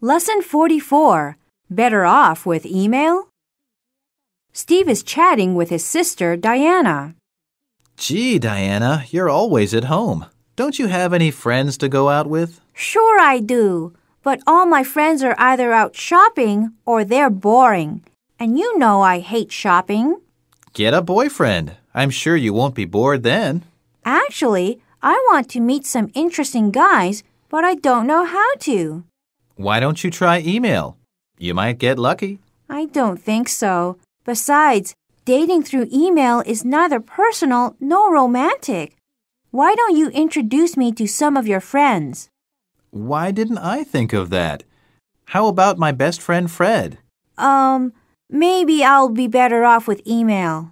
Lesson 44 Better Off with Email? Steve is chatting with his sister, Diana. Gee, Diana, you're always at home. Don't you have any friends to go out with? Sure, I do. But all my friends are either out shopping or they're boring. And you know I hate shopping. Get a boyfriend. I'm sure you won't be bored then. Actually, I want to meet some interesting guys, but I don't know how to. Why don't you try email? You might get lucky. I don't think so. Besides, dating through email is neither personal nor romantic. Why don't you introduce me to some of your friends? Why didn't I think of that? How about my best friend Fred? Um, maybe I'll be better off with email.